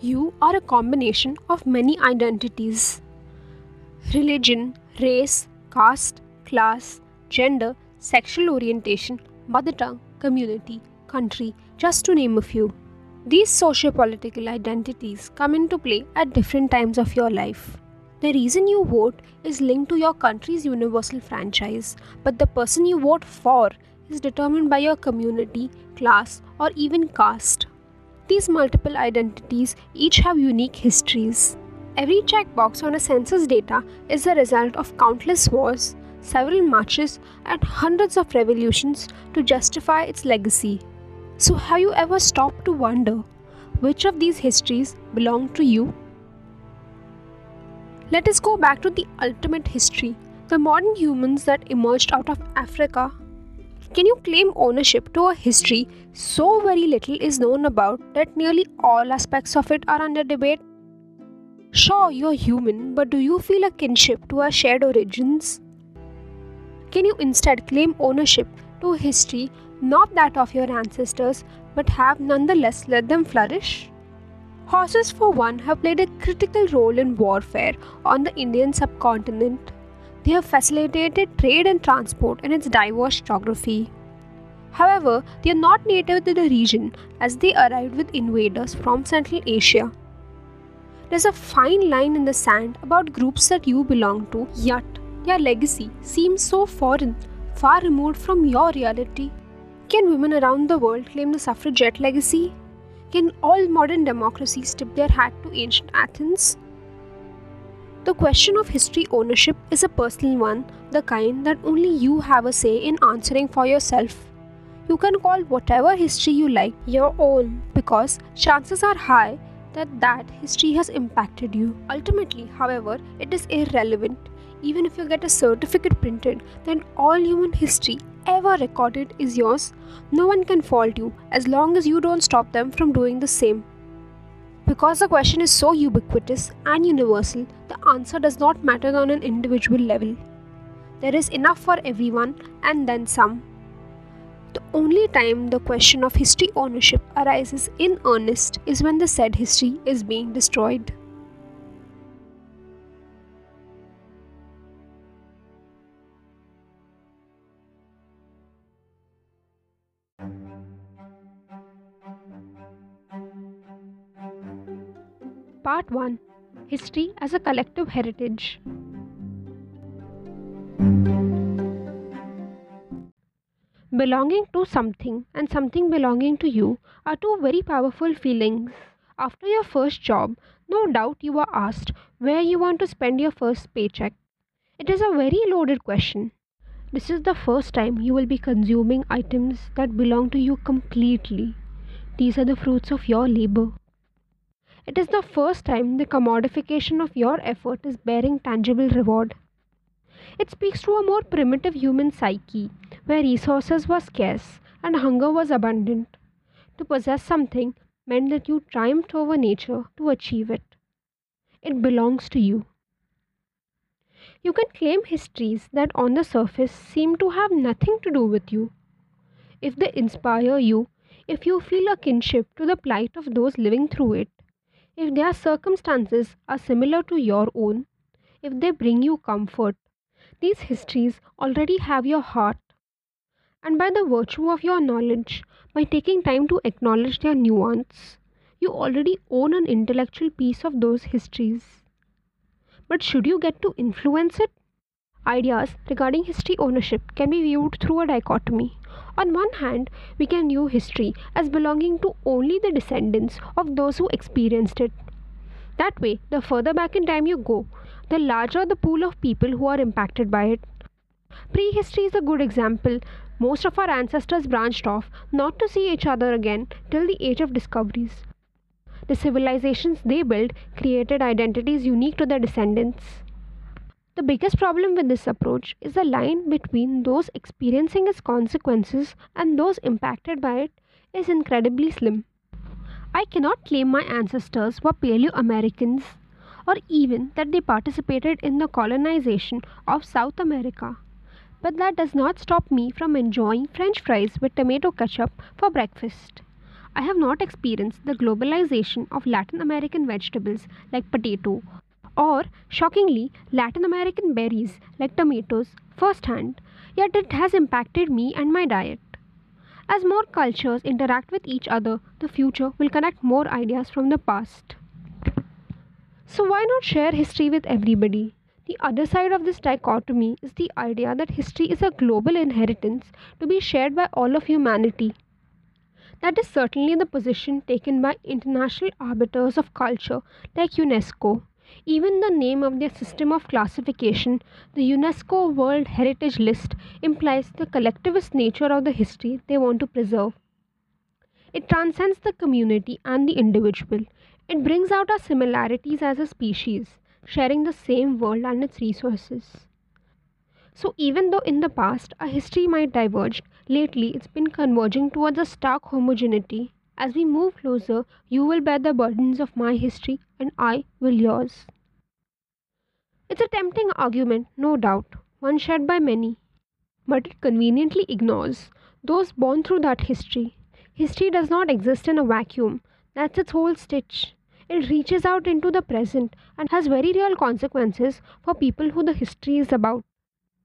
You are a combination of many identities religion, race, caste, class, gender, sexual orientation, mother tongue, community, country, just to name a few. These socio-political identities come into play at different times of your life. The reason you vote is linked to your country's universal franchise, but the person you vote for is determined by your community, class, or even caste. These multiple identities each have unique histories. Every checkbox on a census data is the result of countless wars, several marches, and hundreds of revolutions to justify its legacy. So, have you ever stopped to wonder which of these histories belong to you? Let us go back to the ultimate history the modern humans that emerged out of Africa. Can you claim ownership to a history so very little is known about that nearly all aspects of it are under debate? Sure, you're human, but do you feel a kinship to our shared origins? Can you instead claim ownership to history not that of your ancestors, but have nonetheless let them flourish? Horses, for one, have played a critical role in warfare on the Indian subcontinent. They have facilitated trade and transport in its diverse geography. However, they are not native to the region as they arrived with invaders from Central Asia. There's a fine line in the sand about groups that you belong to, yet their legacy seems so foreign, far removed from your reality. Can women around the world claim the suffragette legacy? Can all modern democracies tip their hat to ancient Athens? The question of history ownership is a personal one, the kind that only you have a say in answering for yourself. You can call whatever history you like your own because chances are high that that history has impacted you. Ultimately, however, it is irrelevant. Even if you get a certificate printed, then all human history ever recorded is yours. No one can fault you as long as you don't stop them from doing the same. Because the question is so ubiquitous and universal, the answer does not matter on an individual level. There is enough for everyone and then some. The only time the question of history ownership arises in earnest is when the said history is being destroyed. Part 1 History as a Collective Heritage Belonging to something and something belonging to you are two very powerful feelings. After your first job, no doubt you are asked where you want to spend your first paycheck. It is a very loaded question. This is the first time you will be consuming items that belong to you completely. These are the fruits of your labor. It is the first time the commodification of your effort is bearing tangible reward. It speaks to a more primitive human psyche where resources were scarce and hunger was abundant. To possess something meant that you triumphed over nature to achieve it. It belongs to you. You can claim histories that on the surface seem to have nothing to do with you. If they inspire you, if you feel a kinship to the plight of those living through it, if their circumstances are similar to your own, if they bring you comfort, these histories already have your heart. And by the virtue of your knowledge, by taking time to acknowledge their nuance, you already own an intellectual piece of those histories. But should you get to influence it? Ideas regarding history ownership can be viewed through a dichotomy. On one hand, we can view history as belonging to only the descendants of those who experienced it. That way, the further back in time you go, the larger the pool of people who are impacted by it. Prehistory is a good example. Most of our ancestors branched off not to see each other again till the age of discoveries. The civilizations they built created identities unique to their descendants. The biggest problem with this approach is the line between those experiencing its consequences and those impacted by it is incredibly slim. I cannot claim my ancestors were Paleo Americans or even that they participated in the colonization of South America. But that does not stop me from enjoying french fries with tomato ketchup for breakfast. I have not experienced the globalization of Latin American vegetables like potato or, shockingly, Latin American berries like tomatoes firsthand, yet it has impacted me and my diet. As more cultures interact with each other, the future will connect more ideas from the past. So, why not share history with everybody? The other side of this dichotomy is the idea that history is a global inheritance to be shared by all of humanity. That is certainly the position taken by international arbiters of culture like UNESCO. Even the name of their system of classification, the UNESCO World Heritage List, implies the collectivist nature of the history they want to preserve. It transcends the community and the individual. It brings out our similarities as a species sharing the same world and its resources. So, even though in the past our history might diverge, lately it's been converging towards a stark homogeneity. As we move closer, you will bear the burdens of my history and I will yours. It's a tempting argument, no doubt, one shared by many, but it conveniently ignores those born through that history. History does not exist in a vacuum, that's its whole stitch. It reaches out into the present and has very real consequences for people who the history is about.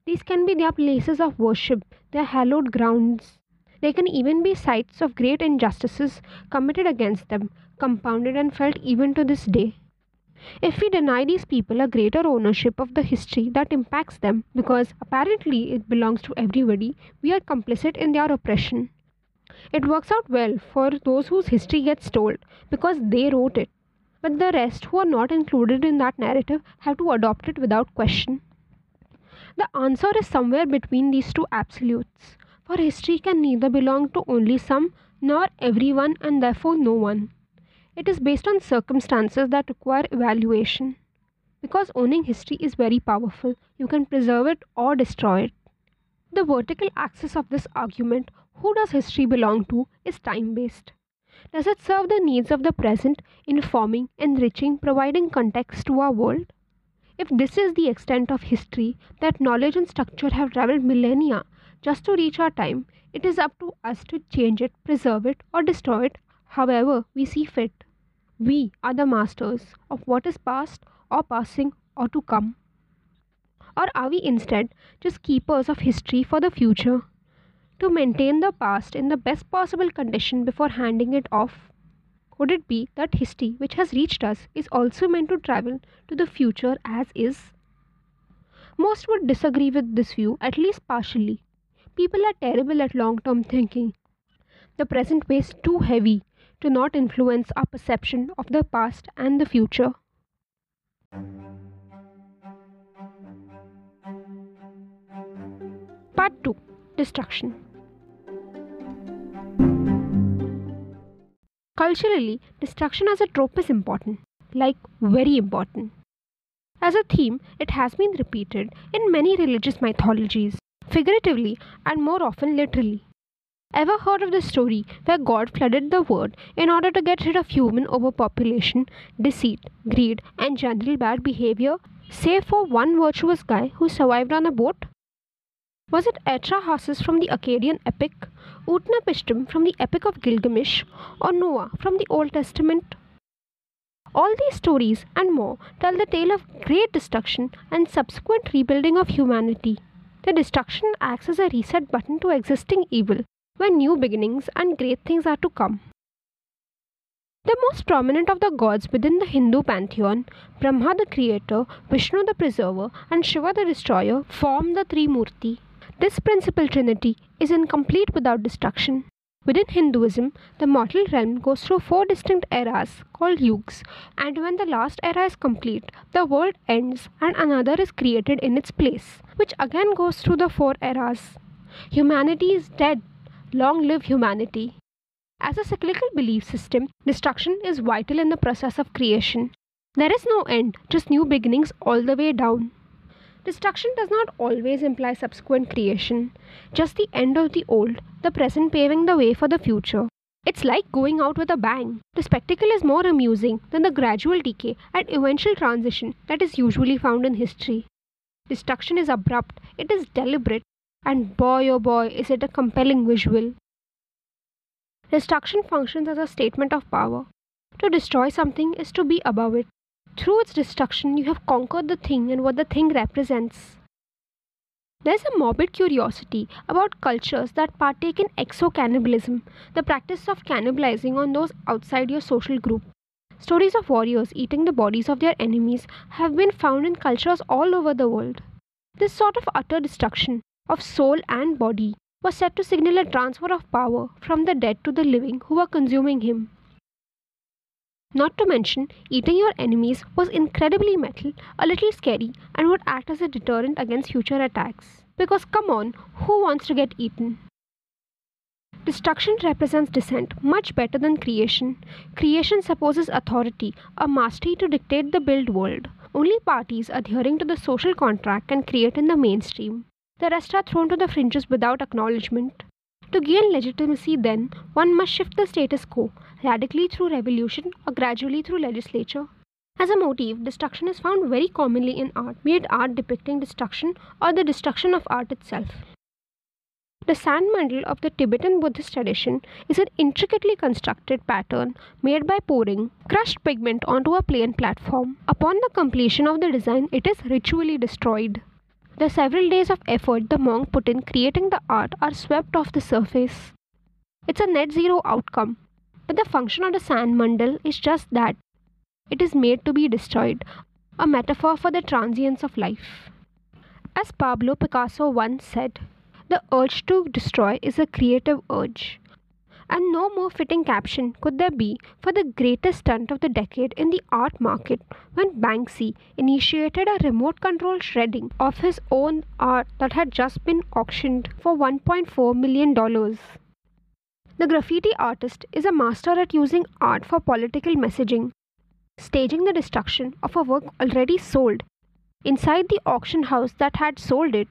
These can be their places of worship, their hallowed grounds. They can even be sites of great injustices committed against them, compounded and felt even to this day. If we deny these people a greater ownership of the history that impacts them, because apparently it belongs to everybody, we are complicit in their oppression. It works out well for those whose history gets told because they wrote it but the rest who are not included in that narrative have to adopt it without question. The answer is somewhere between these two absolutes, for history can neither belong to only some nor everyone and therefore no one. It is based on circumstances that require evaluation. Because owning history is very powerful, you can preserve it or destroy it. The vertical axis of this argument, who does history belong to, is time based. Does it serve the needs of the present, informing, enriching, providing context to our world? If this is the extent of history, that knowledge and structure have traveled millennia just to reach our time, it is up to us to change it, preserve it, or destroy it however we see fit. We are the masters of what is past, or passing, or to come. Or are we instead just keepers of history for the future? to maintain the past in the best possible condition before handing it off? Could it be that history which has reached us is also meant to travel to the future as is? Most would disagree with this view, at least partially. People are terrible at long term thinking. The present weighs too heavy to not influence our perception of the past and the future. Part 2 Destruction Culturally, destruction as a trope is important, like very important. As a theme, it has been repeated in many religious mythologies, figuratively and more often literally. Ever heard of the story where God flooded the world in order to get rid of human overpopulation, deceit, greed, and general bad behavior, save for one virtuous guy who survived on a boat? Was it Atrahasis from the Akkadian epic, Utnapishtim from the Epic of Gilgamesh, or Noah from the Old Testament? All these stories and more tell the tale of great destruction and subsequent rebuilding of humanity. The destruction acts as a reset button to existing evil, when new beginnings and great things are to come. The most prominent of the gods within the Hindu pantheon, Brahma the creator, Vishnu the preserver, and Shiva the destroyer, form the three Trimurti this principal trinity is incomplete without destruction. Within Hinduism, the mortal realm goes through four distinct eras called yugas, and when the last era is complete, the world ends and another is created in its place, which again goes through the four eras. Humanity is dead. Long live humanity. As a cyclical belief system, destruction is vital in the process of creation. There is no end, just new beginnings all the way down. Destruction does not always imply subsequent creation, just the end of the old, the present paving the way for the future. It's like going out with a bang. The spectacle is more amusing than the gradual decay and eventual transition that is usually found in history. Destruction is abrupt, it is deliberate, and boy oh boy is it a compelling visual. Destruction functions as a statement of power. To destroy something is to be above it. Through its destruction, you have conquered the thing and what the thing represents. There's a morbid curiosity about cultures that partake in exocannibalism, the practice of cannibalizing on those outside your social group. Stories of warriors eating the bodies of their enemies have been found in cultures all over the world. This sort of utter destruction of soul and body was said to signal a transfer of power from the dead to the living who were consuming him. Not to mention, eating your enemies was incredibly metal, a little scary, and would act as a deterrent against future attacks. Because come on, who wants to get eaten? Destruction represents descent much better than creation. Creation supposes authority, a mastery to dictate the built world. Only parties adhering to the social contract can create in the mainstream. The rest are thrown to the fringes without acknowledgement. To gain legitimacy, then, one must shift the status quo, radically through revolution or gradually through legislature. As a motive, destruction is found very commonly in art, be it art depicting destruction or the destruction of art itself. The sand mandal of the Tibetan Buddhist tradition is an intricately constructed pattern made by pouring crushed pigment onto a plain platform. Upon the completion of the design, it is ritually destroyed. The several days of effort the monk put in creating the art are swept off the surface. It's a net zero outcome, but the function of the sand mandal is just that it is made to be destroyed, a metaphor for the transience of life. As Pablo Picasso once said, the urge to destroy is a creative urge. And no more fitting caption could there be for the greatest stunt of the decade in the art market when Banksy initiated a remote control shredding of his own art that had just been auctioned for $1.4 million. The graffiti artist is a master at using art for political messaging, staging the destruction of a work already sold. Inside the auction house that had sold it,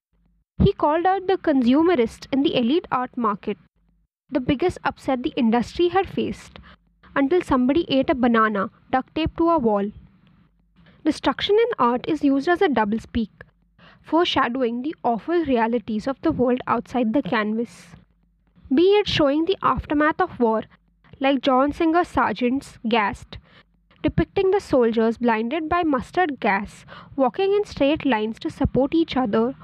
he called out the consumerists in the elite art market the biggest upset the industry had faced until somebody ate a banana duct taped to a wall. Destruction in art is used as a doublespeak, foreshadowing the awful realities of the world outside the canvas. Be it showing the aftermath of war, like John Singer Sargent's Gassed, depicting the soldiers blinded by mustard gas walking in straight lines to support each other,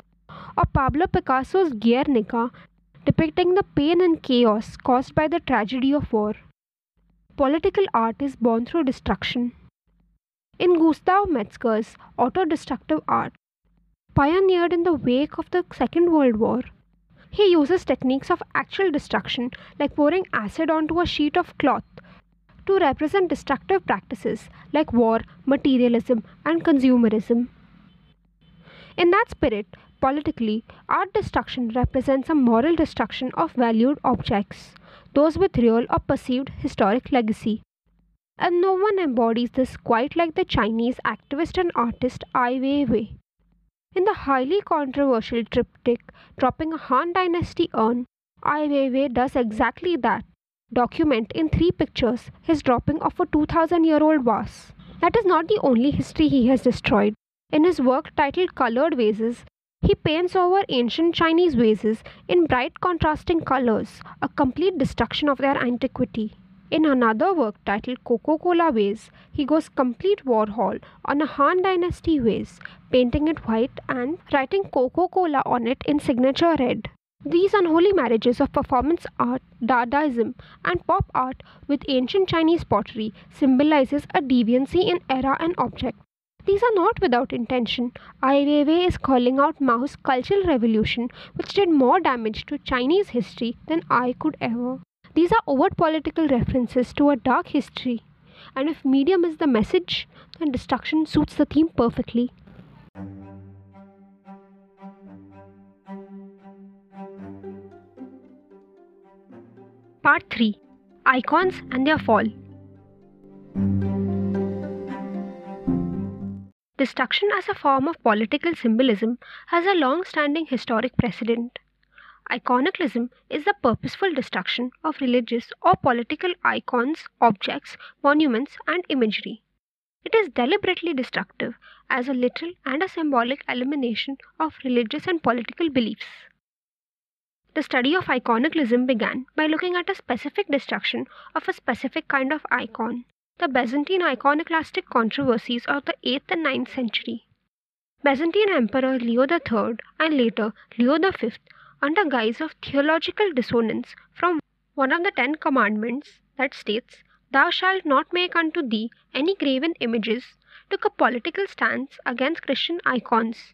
or Pablo Picasso's Guernica depicting the pain and chaos caused by the tragedy of war. Political art is born through destruction. In Gustav Metzger's auto-destructive art, pioneered in the wake of the Second World War, he uses techniques of actual destruction like pouring acid onto a sheet of cloth to represent destructive practices like war, materialism, and consumerism. In that spirit, Politically, art destruction represents a moral destruction of valued objects, those with real or perceived historic legacy. And no one embodies this quite like the Chinese activist and artist Ai Weiwei. In the highly controversial triptych Dropping a Han Dynasty urn, Ai Weiwei does exactly that. Document in three pictures his dropping of a 2000 year old vase. That is not the only history he has destroyed. In his work titled Colored Vases, he paints over ancient Chinese vases in bright contrasting colors, a complete destruction of their antiquity. In another work titled Coca Cola Vase, he goes complete Warhol on a Han Dynasty vase, painting it white and writing Coca Cola on it in signature red. These unholy marriages of performance art, Dadaism, and pop art with ancient Chinese pottery symbolizes a deviancy in era and object. These are not without intention. Ai Weiwei is calling out Mao's Cultural Revolution, which did more damage to Chinese history than I could ever. These are overt political references to a dark history, and if medium is the message, then destruction suits the theme perfectly. Part 3 Icons and their Fall Destruction as a form of political symbolism has a long standing historic precedent. Iconoclasm is the purposeful destruction of religious or political icons, objects, monuments, and imagery. It is deliberately destructive as a literal and a symbolic elimination of religious and political beliefs. The study of iconoclasm began by looking at a specific destruction of a specific kind of icon, the Byzantine iconoclastic controversies of the 8th and 9th century. Byzantine Emperor Leo III and later Leo V, under guise of theological dissonance from one of the Ten Commandments that states, Thou shalt not make unto thee any graven images, took a political stance against Christian icons.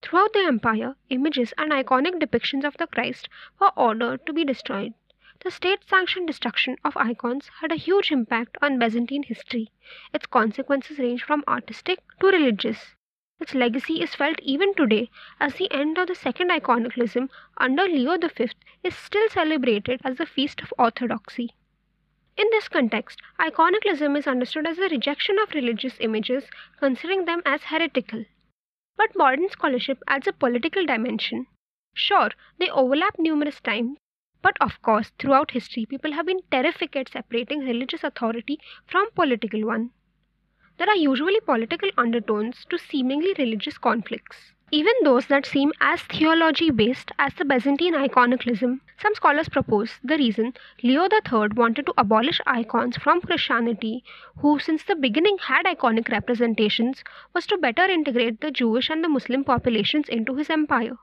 Throughout the empire, images and iconic depictions of the Christ were ordered to be destroyed. The state sanctioned destruction of icons had a huge impact on Byzantine history. Its consequences range from artistic to religious. Its legacy is felt even today, as the end of the second iconoclasm under Leo V is still celebrated as the Feast of Orthodoxy. In this context, iconoclasm is understood as the rejection of religious images, considering them as heretical. But modern scholarship adds a political dimension. Sure, they overlap numerous times, but of course, throughout history, people have been terrific at separating religious authority from political one. There are usually political undertones to seemingly religious conflicts. Even those that seem as theology based as the Byzantine iconoclasm, some scholars propose the reason Leo III wanted to abolish icons from Christianity, who since the beginning had iconic representations, was to better integrate the Jewish and the Muslim populations into his empire.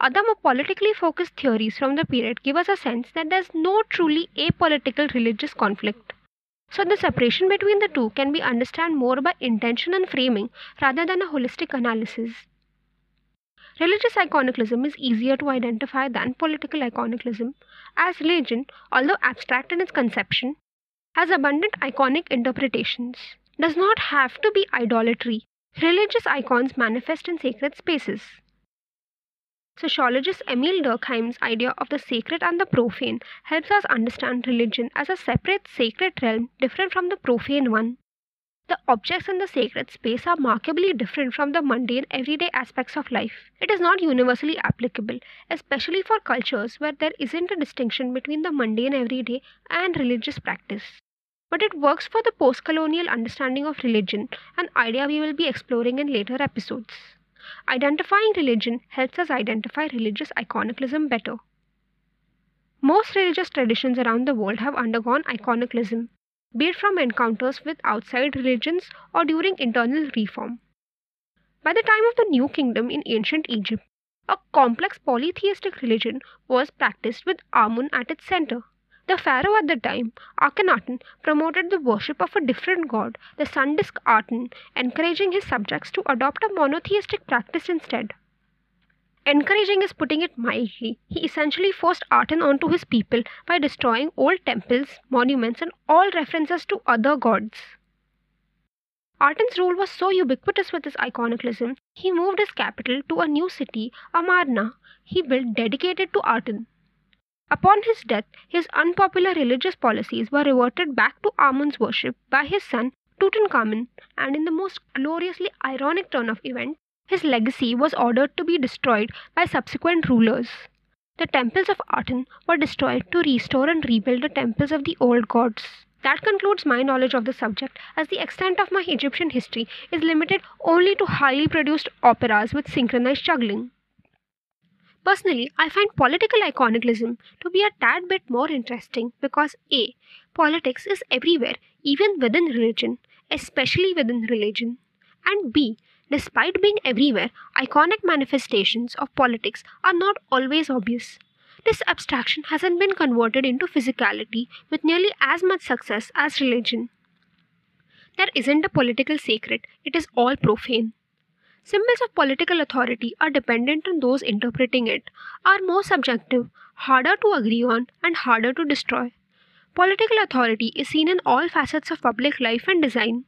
Other more politically focused theories from the period give us a sense that there is no truly apolitical religious conflict. So the separation between the two can be understood more by intention and framing rather than a holistic analysis. Religious iconoclasm is easier to identify than political iconoclasm, as religion, although abstract in its conception, has abundant iconic interpretations. Does not have to be idolatry. Religious icons manifest in sacred spaces. Sociologist Émile Durkheim's idea of the sacred and the profane helps us understand religion as a separate sacred realm different from the profane one. The objects in the sacred space are markedly different from the mundane, everyday aspects of life. It is not universally applicable, especially for cultures where there isn't a distinction between the mundane, everyday, and religious practice. But it works for the post colonial understanding of religion, an idea we will be exploring in later episodes. Identifying religion helps us identify religious iconoclasm better. Most religious traditions around the world have undergone iconoclasm be it from encounters with outside religions or during internal reform. By the time of the New Kingdom in ancient Egypt, a complex polytheistic religion was practiced with Amun at its center. The pharaoh at the time, Akhenaten, promoted the worship of a different god, the sun disk Aten, encouraging his subjects to adopt a monotheistic practice instead. Encouraging is putting it mildly. He essentially forced Aten onto his people by destroying old temples, monuments, and all references to other gods. Aten's rule was so ubiquitous with his iconoclasm, he moved his capital to a new city, Amarna, he built dedicated to Aten. Upon his death, his unpopular religious policies were reverted back to Amun's worship by his son Tutankhamun, and in the most gloriously ironic turn of events, his legacy was ordered to be destroyed by subsequent rulers. The temples of Aten were destroyed to restore and rebuild the temples of the old gods. That concludes my knowledge of the subject, as the extent of my Egyptian history is limited only to highly produced operas with synchronized juggling. Personally, I find political iconoclasm to be a tad bit more interesting because A. Politics is everywhere, even within religion, especially within religion, and B. Despite being everywhere, iconic manifestations of politics are not always obvious. This abstraction hasn't been converted into physicality with nearly as much success as religion. There isn't a political sacred, it is all profane. Symbols of political authority are dependent on those interpreting it, are more subjective, harder to agree on, and harder to destroy. Political authority is seen in all facets of public life and design.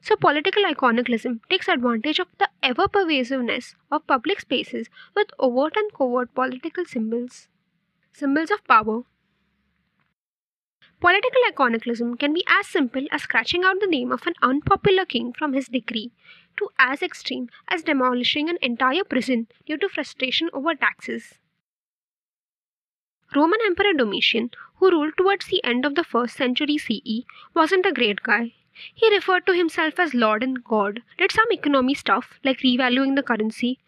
So, political iconoclasm takes advantage of the ever pervasiveness of public spaces with overt and covert political symbols. Symbols of power. Political iconoclasm can be as simple as scratching out the name of an unpopular king from his decree, to as extreme as demolishing an entire prison due to frustration over taxes. Roman Emperor Domitian, who ruled towards the end of the 1st century CE, wasn't a great guy. He referred to himself as Lord and God, did some economy stuff like revaluing the currency,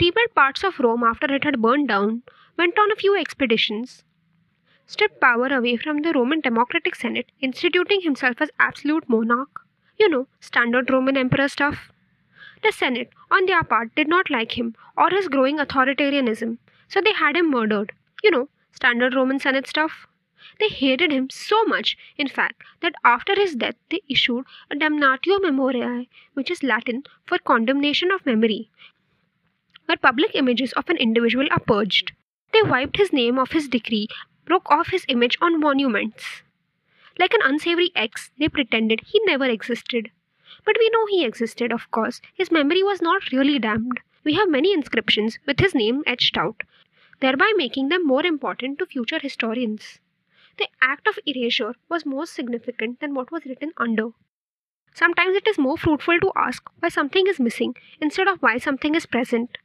rebuilt parts of Rome after it had burned down, went on a few expeditions, stripped power away from the Roman Democratic Senate, instituting himself as absolute monarch. You know, standard Roman emperor stuff. The Senate, on their part, did not like him or his growing authoritarianism, so they had him murdered. You know, standard Roman Senate stuff. They hated him so much, in fact, that after his death they issued a damnatio memoriae, which is Latin for condemnation of memory, where public images of an individual are purged. They wiped his name off his decree, broke off his image on monuments. Like an unsavory ex, they pretended he never existed. But we know he existed, of course. His memory was not really damned. We have many inscriptions with his name etched out, thereby making them more important to future historians. The act of erasure was more significant than what was written under. Sometimes it is more fruitful to ask why something is missing instead of why something is present.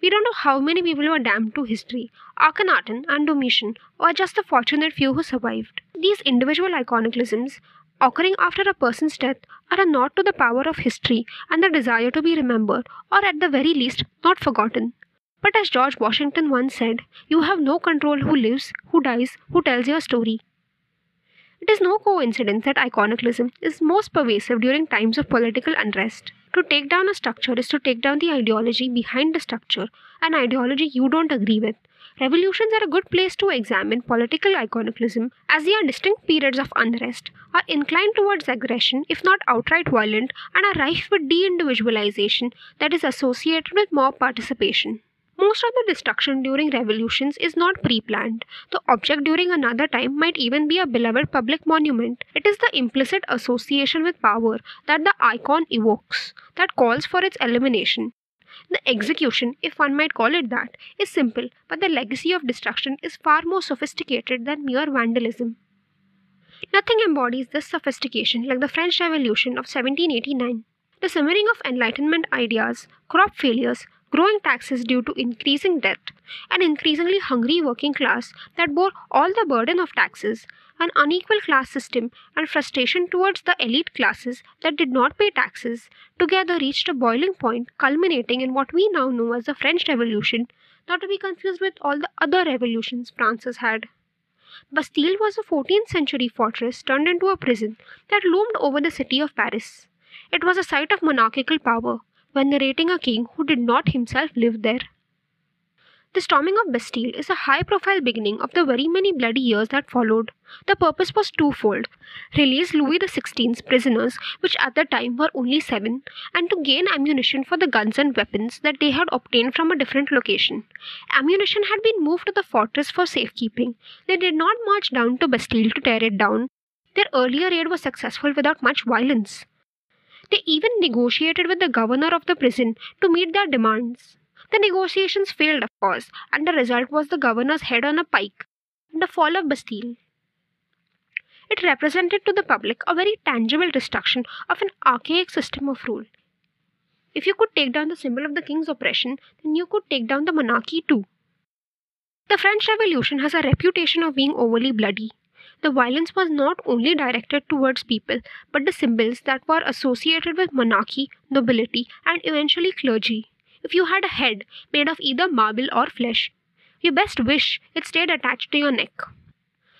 We don't know how many people were damned to history. Akhenaten and Domitian were just the fortunate few who survived. These individual iconoclasms, occurring after a person's death, are a nod to the power of history and the desire to be remembered, or at the very least, not forgotten. But as George Washington once said, you have no control who lives, who dies, who tells your story. It is no coincidence that iconoclasm is most pervasive during times of political unrest. To take down a structure is to take down the ideology behind the structure, an ideology you don't agree with. Revolutions are a good place to examine political iconoclasm as they are distinct periods of unrest, are inclined towards aggression if not outright violent, and are rife with de individualization that is associated with mob participation. Most of the destruction during revolutions is not pre planned. The object during another time might even be a beloved public monument. It is the implicit association with power that the icon evokes that calls for its elimination. The execution, if one might call it that, is simple, but the legacy of destruction is far more sophisticated than mere vandalism. Nothing embodies this sophistication like the French Revolution of 1789. The simmering of Enlightenment ideas, crop failures, growing taxes due to increasing debt, an increasingly hungry working class that bore all the burden of taxes, an unequal class system, and frustration towards the elite classes that did not pay taxes, together reached a boiling point, culminating in what we now know as the French Revolution, not to be confused with all the other revolutions France has had. Bastille was a 14th century fortress turned into a prison that loomed over the city of Paris. It was a site of monarchical power, when narrating a king who did not himself live there. The storming of Bastille is a high profile beginning of the very many bloody years that followed. The purpose was twofold release Louis XVI's prisoners, which at the time were only seven, and to gain ammunition for the guns and weapons that they had obtained from a different location. Ammunition had been moved to the fortress for safekeeping. They did not march down to Bastille to tear it down. Their earlier raid was successful without much violence. They even negotiated with the governor of the prison to meet their demands. The negotiations failed, of course, and the result was the governor's head on a pike and the fall of Bastille. It represented to the public a very tangible destruction of an archaic system of rule. If you could take down the symbol of the king's oppression, then you could take down the monarchy too. The French Revolution has a reputation of being overly bloody. The violence was not only directed towards people, but the symbols that were associated with monarchy, nobility, and eventually clergy. If you had a head made of either marble or flesh, you best wish it stayed attached to your neck.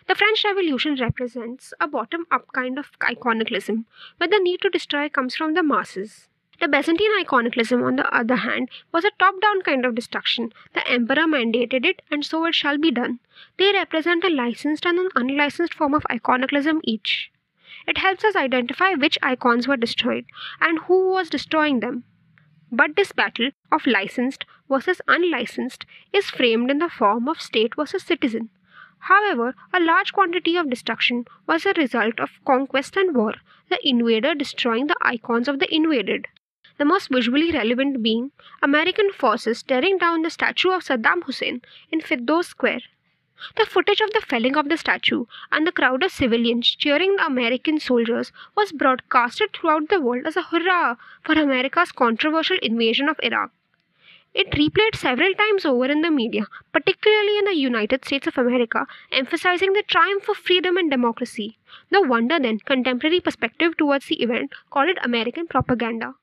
The French Revolution represents a bottom up kind of iconoclasm, where the need to destroy comes from the masses. The Byzantine iconoclasm, on the other hand, was a top down kind of destruction. The emperor mandated it, and so it shall be done. They represent a licensed and an unlicensed form of iconoclasm each. It helps us identify which icons were destroyed and who was destroying them. But this battle of licensed versus unlicensed is framed in the form of state versus citizen. However, a large quantity of destruction was a result of conquest and war, the invader destroying the icons of the invaded the most visually relevant being American forces tearing down the statue of Saddam Hussein in Firdos Square. The footage of the felling of the statue and the crowd of civilians cheering the American soldiers was broadcasted throughout the world as a hurrah for America's controversial invasion of Iraq. It replayed several times over in the media, particularly in the United States of America, emphasizing the triumph of freedom and democracy. No wonder then contemporary perspective towards the event called it American propaganda.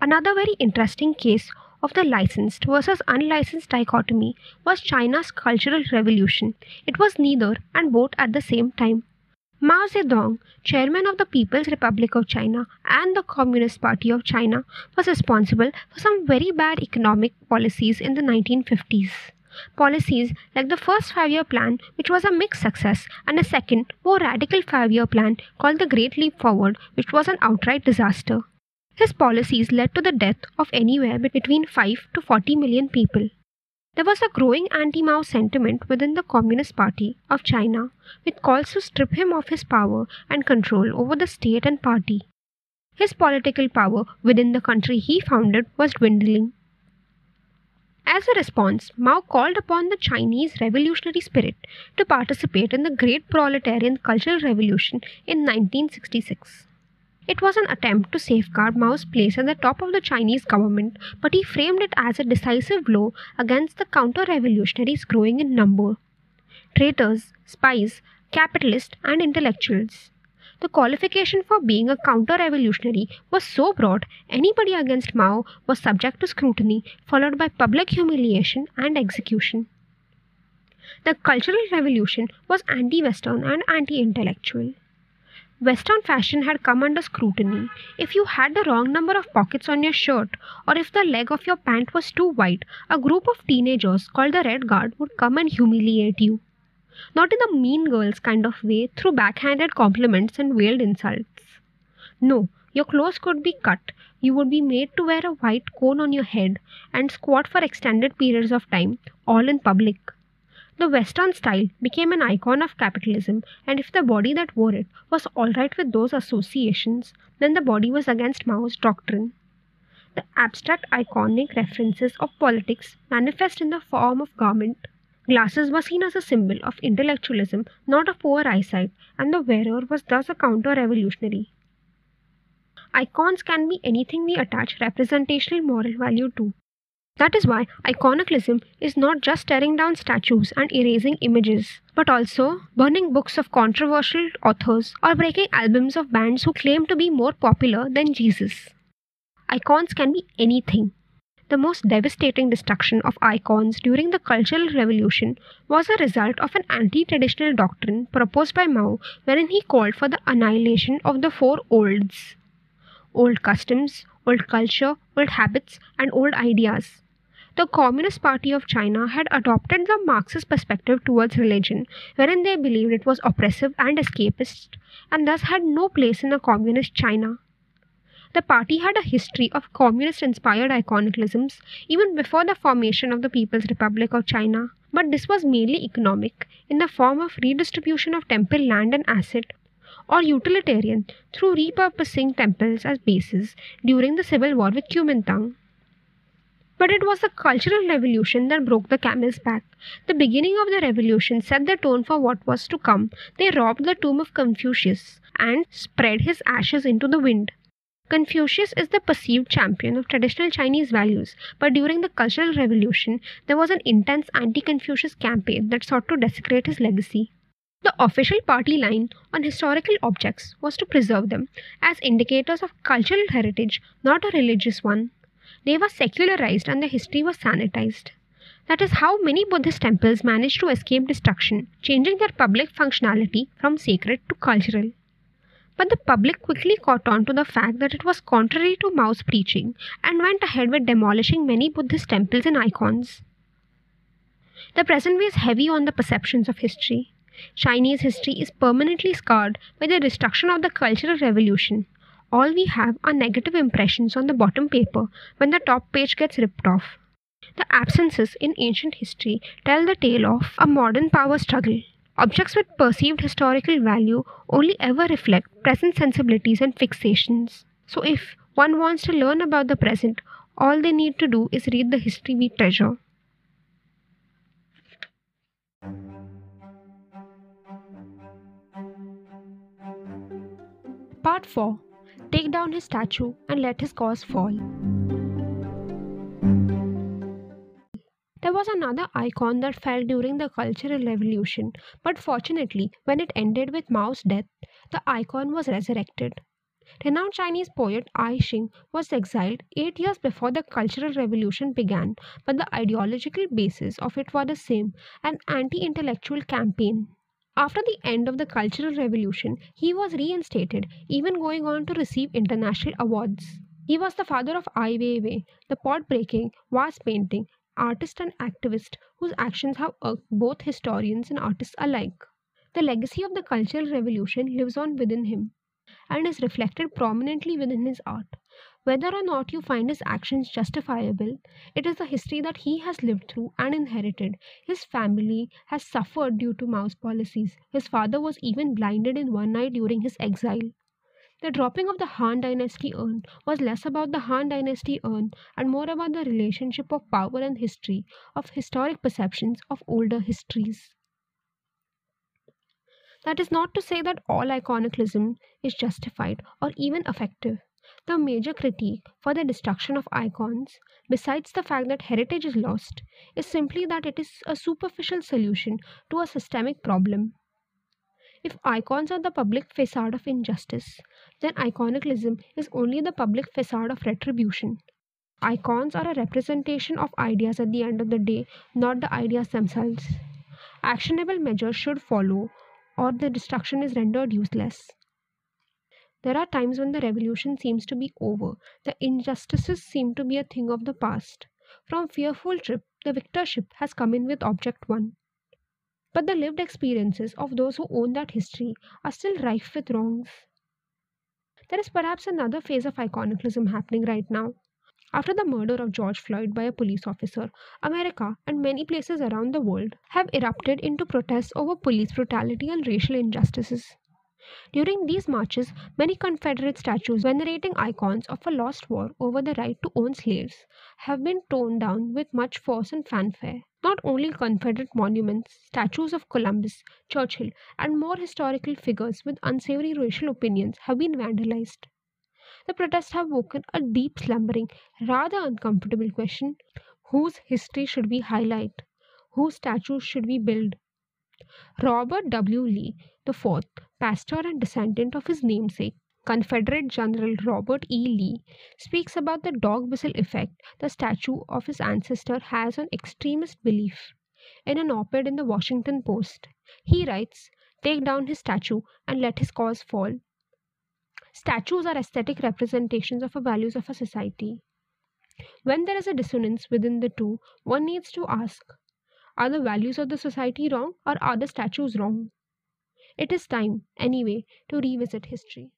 Another very interesting case of the licensed versus unlicensed dichotomy was China's Cultural Revolution. It was neither and both at the same time. Mao Zedong, chairman of the People's Republic of China and the Communist Party of China, was responsible for some very bad economic policies in the 1950s. Policies like the first five year plan, which was a mixed success, and a second, more radical five year plan called the Great Leap Forward, which was an outright disaster. His policies led to the death of anywhere between 5 to 40 million people. There was a growing anti Mao sentiment within the Communist Party of China, with calls to strip him of his power and control over the state and party. His political power within the country he founded was dwindling. As a response, Mao called upon the Chinese revolutionary spirit to participate in the Great Proletarian Cultural Revolution in 1966. It was an attempt to safeguard Mao's place at the top of the Chinese government, but he framed it as a decisive blow against the counter revolutionaries growing in number traitors, spies, capitalists, and intellectuals. The qualification for being a counter revolutionary was so broad, anybody against Mao was subject to scrutiny, followed by public humiliation and execution. The Cultural Revolution was anti Western and anti intellectual. Western fashion had come under scrutiny. If you had the wrong number of pockets on your shirt, or if the leg of your pant was too wide, a group of teenagers called the Red Guard would come and humiliate you. Not in the mean girls kind of way, through backhanded compliments and veiled insults. No, your clothes could be cut, you would be made to wear a white cone on your head and squat for extended periods of time, all in public. The Western style became an icon of capitalism, and if the body that wore it was alright with those associations, then the body was against Mao's doctrine. The abstract iconic references of politics manifest in the form of garment. Glasses were seen as a symbol of intellectualism, not of poor eyesight, and the wearer was thus a counter revolutionary. Icons can be anything we attach representational moral value to. That is why iconoclasm is not just tearing down statues and erasing images, but also burning books of controversial authors or breaking albums of bands who claim to be more popular than Jesus. Icons can be anything. The most devastating destruction of icons during the Cultural Revolution was a result of an anti traditional doctrine proposed by Mao, wherein he called for the annihilation of the four olds old customs, old culture, old habits, and old ideas the Communist Party of China had adopted the Marxist perspective towards religion, wherein they believed it was oppressive and escapist, and thus had no place in a communist China. The party had a history of communist inspired iconoclasms even before the formation of the People's Republic of China, but this was mainly economic, in the form of redistribution of temple land and asset, or utilitarian through repurposing temples as bases during the civil war with Kuomintang. But it was the Cultural Revolution that broke the camel's back. The beginning of the revolution set the tone for what was to come. They robbed the tomb of Confucius and spread his ashes into the wind. Confucius is the perceived champion of traditional Chinese values, but during the Cultural Revolution, there was an intense anti Confucius campaign that sought to desecrate his legacy. The official party line on historical objects was to preserve them as indicators of cultural heritage, not a religious one. They were secularized and their history was sanitized. That is how many Buddhist temples managed to escape destruction, changing their public functionality from sacred to cultural. But the public quickly caught on to the fact that it was contrary to Mao's preaching and went ahead with demolishing many Buddhist temples and icons. The present weighs heavy on the perceptions of history. Chinese history is permanently scarred by the destruction of the Cultural Revolution, all we have are negative impressions on the bottom paper when the top page gets ripped off. The absences in ancient history tell the tale of a modern power struggle. Objects with perceived historical value only ever reflect present sensibilities and fixations. So, if one wants to learn about the present, all they need to do is read the history we treasure. Part 4 take down his statue and let his cause fall. There was another icon that fell during the Cultural Revolution, but fortunately, when it ended with Mao's death, the icon was resurrected. Renowned Chinese poet Ai Qing was exiled eight years before the Cultural Revolution began, but the ideological basis of it was the same an anti intellectual campaign. After the end of the Cultural Revolution, he was reinstated, even going on to receive international awards. He was the father of Ai Weiwei, the pot breaking, vase painting artist and activist whose actions have irked both historians and artists alike. The legacy of the Cultural Revolution lives on within him and is reflected prominently within his art. Whether or not you find his actions justifiable, it is the history that he has lived through and inherited. His family has suffered due to Mao's policies. His father was even blinded in one night during his exile. The dropping of the Han Dynasty urn was less about the Han Dynasty urn and more about the relationship of power and history, of historic perceptions of older histories. That is not to say that all iconoclasm is justified or even effective. The major critique for the destruction of icons, besides the fact that heritage is lost, is simply that it is a superficial solution to a systemic problem. If icons are the public facade of injustice, then iconoclasm is only the public facade of retribution. Icons are a representation of ideas at the end of the day, not the ideas themselves. Actionable measures should follow, or the destruction is rendered useless. There are times when the revolution seems to be over, the injustices seem to be a thing of the past. From fearful trip, the victorship has come in with object one. But the lived experiences of those who own that history are still rife with wrongs. There is perhaps another phase of iconoclasm happening right now. After the murder of George Floyd by a police officer, America and many places around the world have erupted into protests over police brutality and racial injustices. During these marches, many Confederate statues venerating icons of a lost war over the right to own slaves have been torn down with much force and fanfare. Not only Confederate monuments, statues of Columbus, Churchill, and more historical figures with unsavory racial opinions have been vandalized. The protests have woken a deep, slumbering, rather uncomfortable question whose history should we highlight? Whose statues should we build? Robert W. Lee IV, pastor and descendant of his namesake, Confederate General Robert E. Lee speaks about the dog whistle effect the statue of his ancestor has on extremist belief. In an op ed in the Washington Post, he writes, Take down his statue and let his cause fall. Statues are aesthetic representations of the values of a society. When there is a dissonance within the two, one needs to ask Are the values of the society wrong or are the statues wrong? It is time, anyway, to revisit history.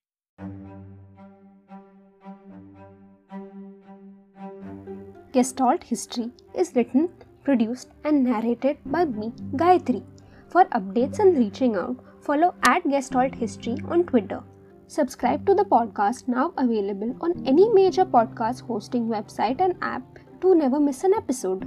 Gestalt History is written, produced, and narrated by me, Gayatri. For updates and reaching out, follow at Gestalt History on Twitter. Subscribe to the podcast now available on any major podcast hosting website and app to never miss an episode.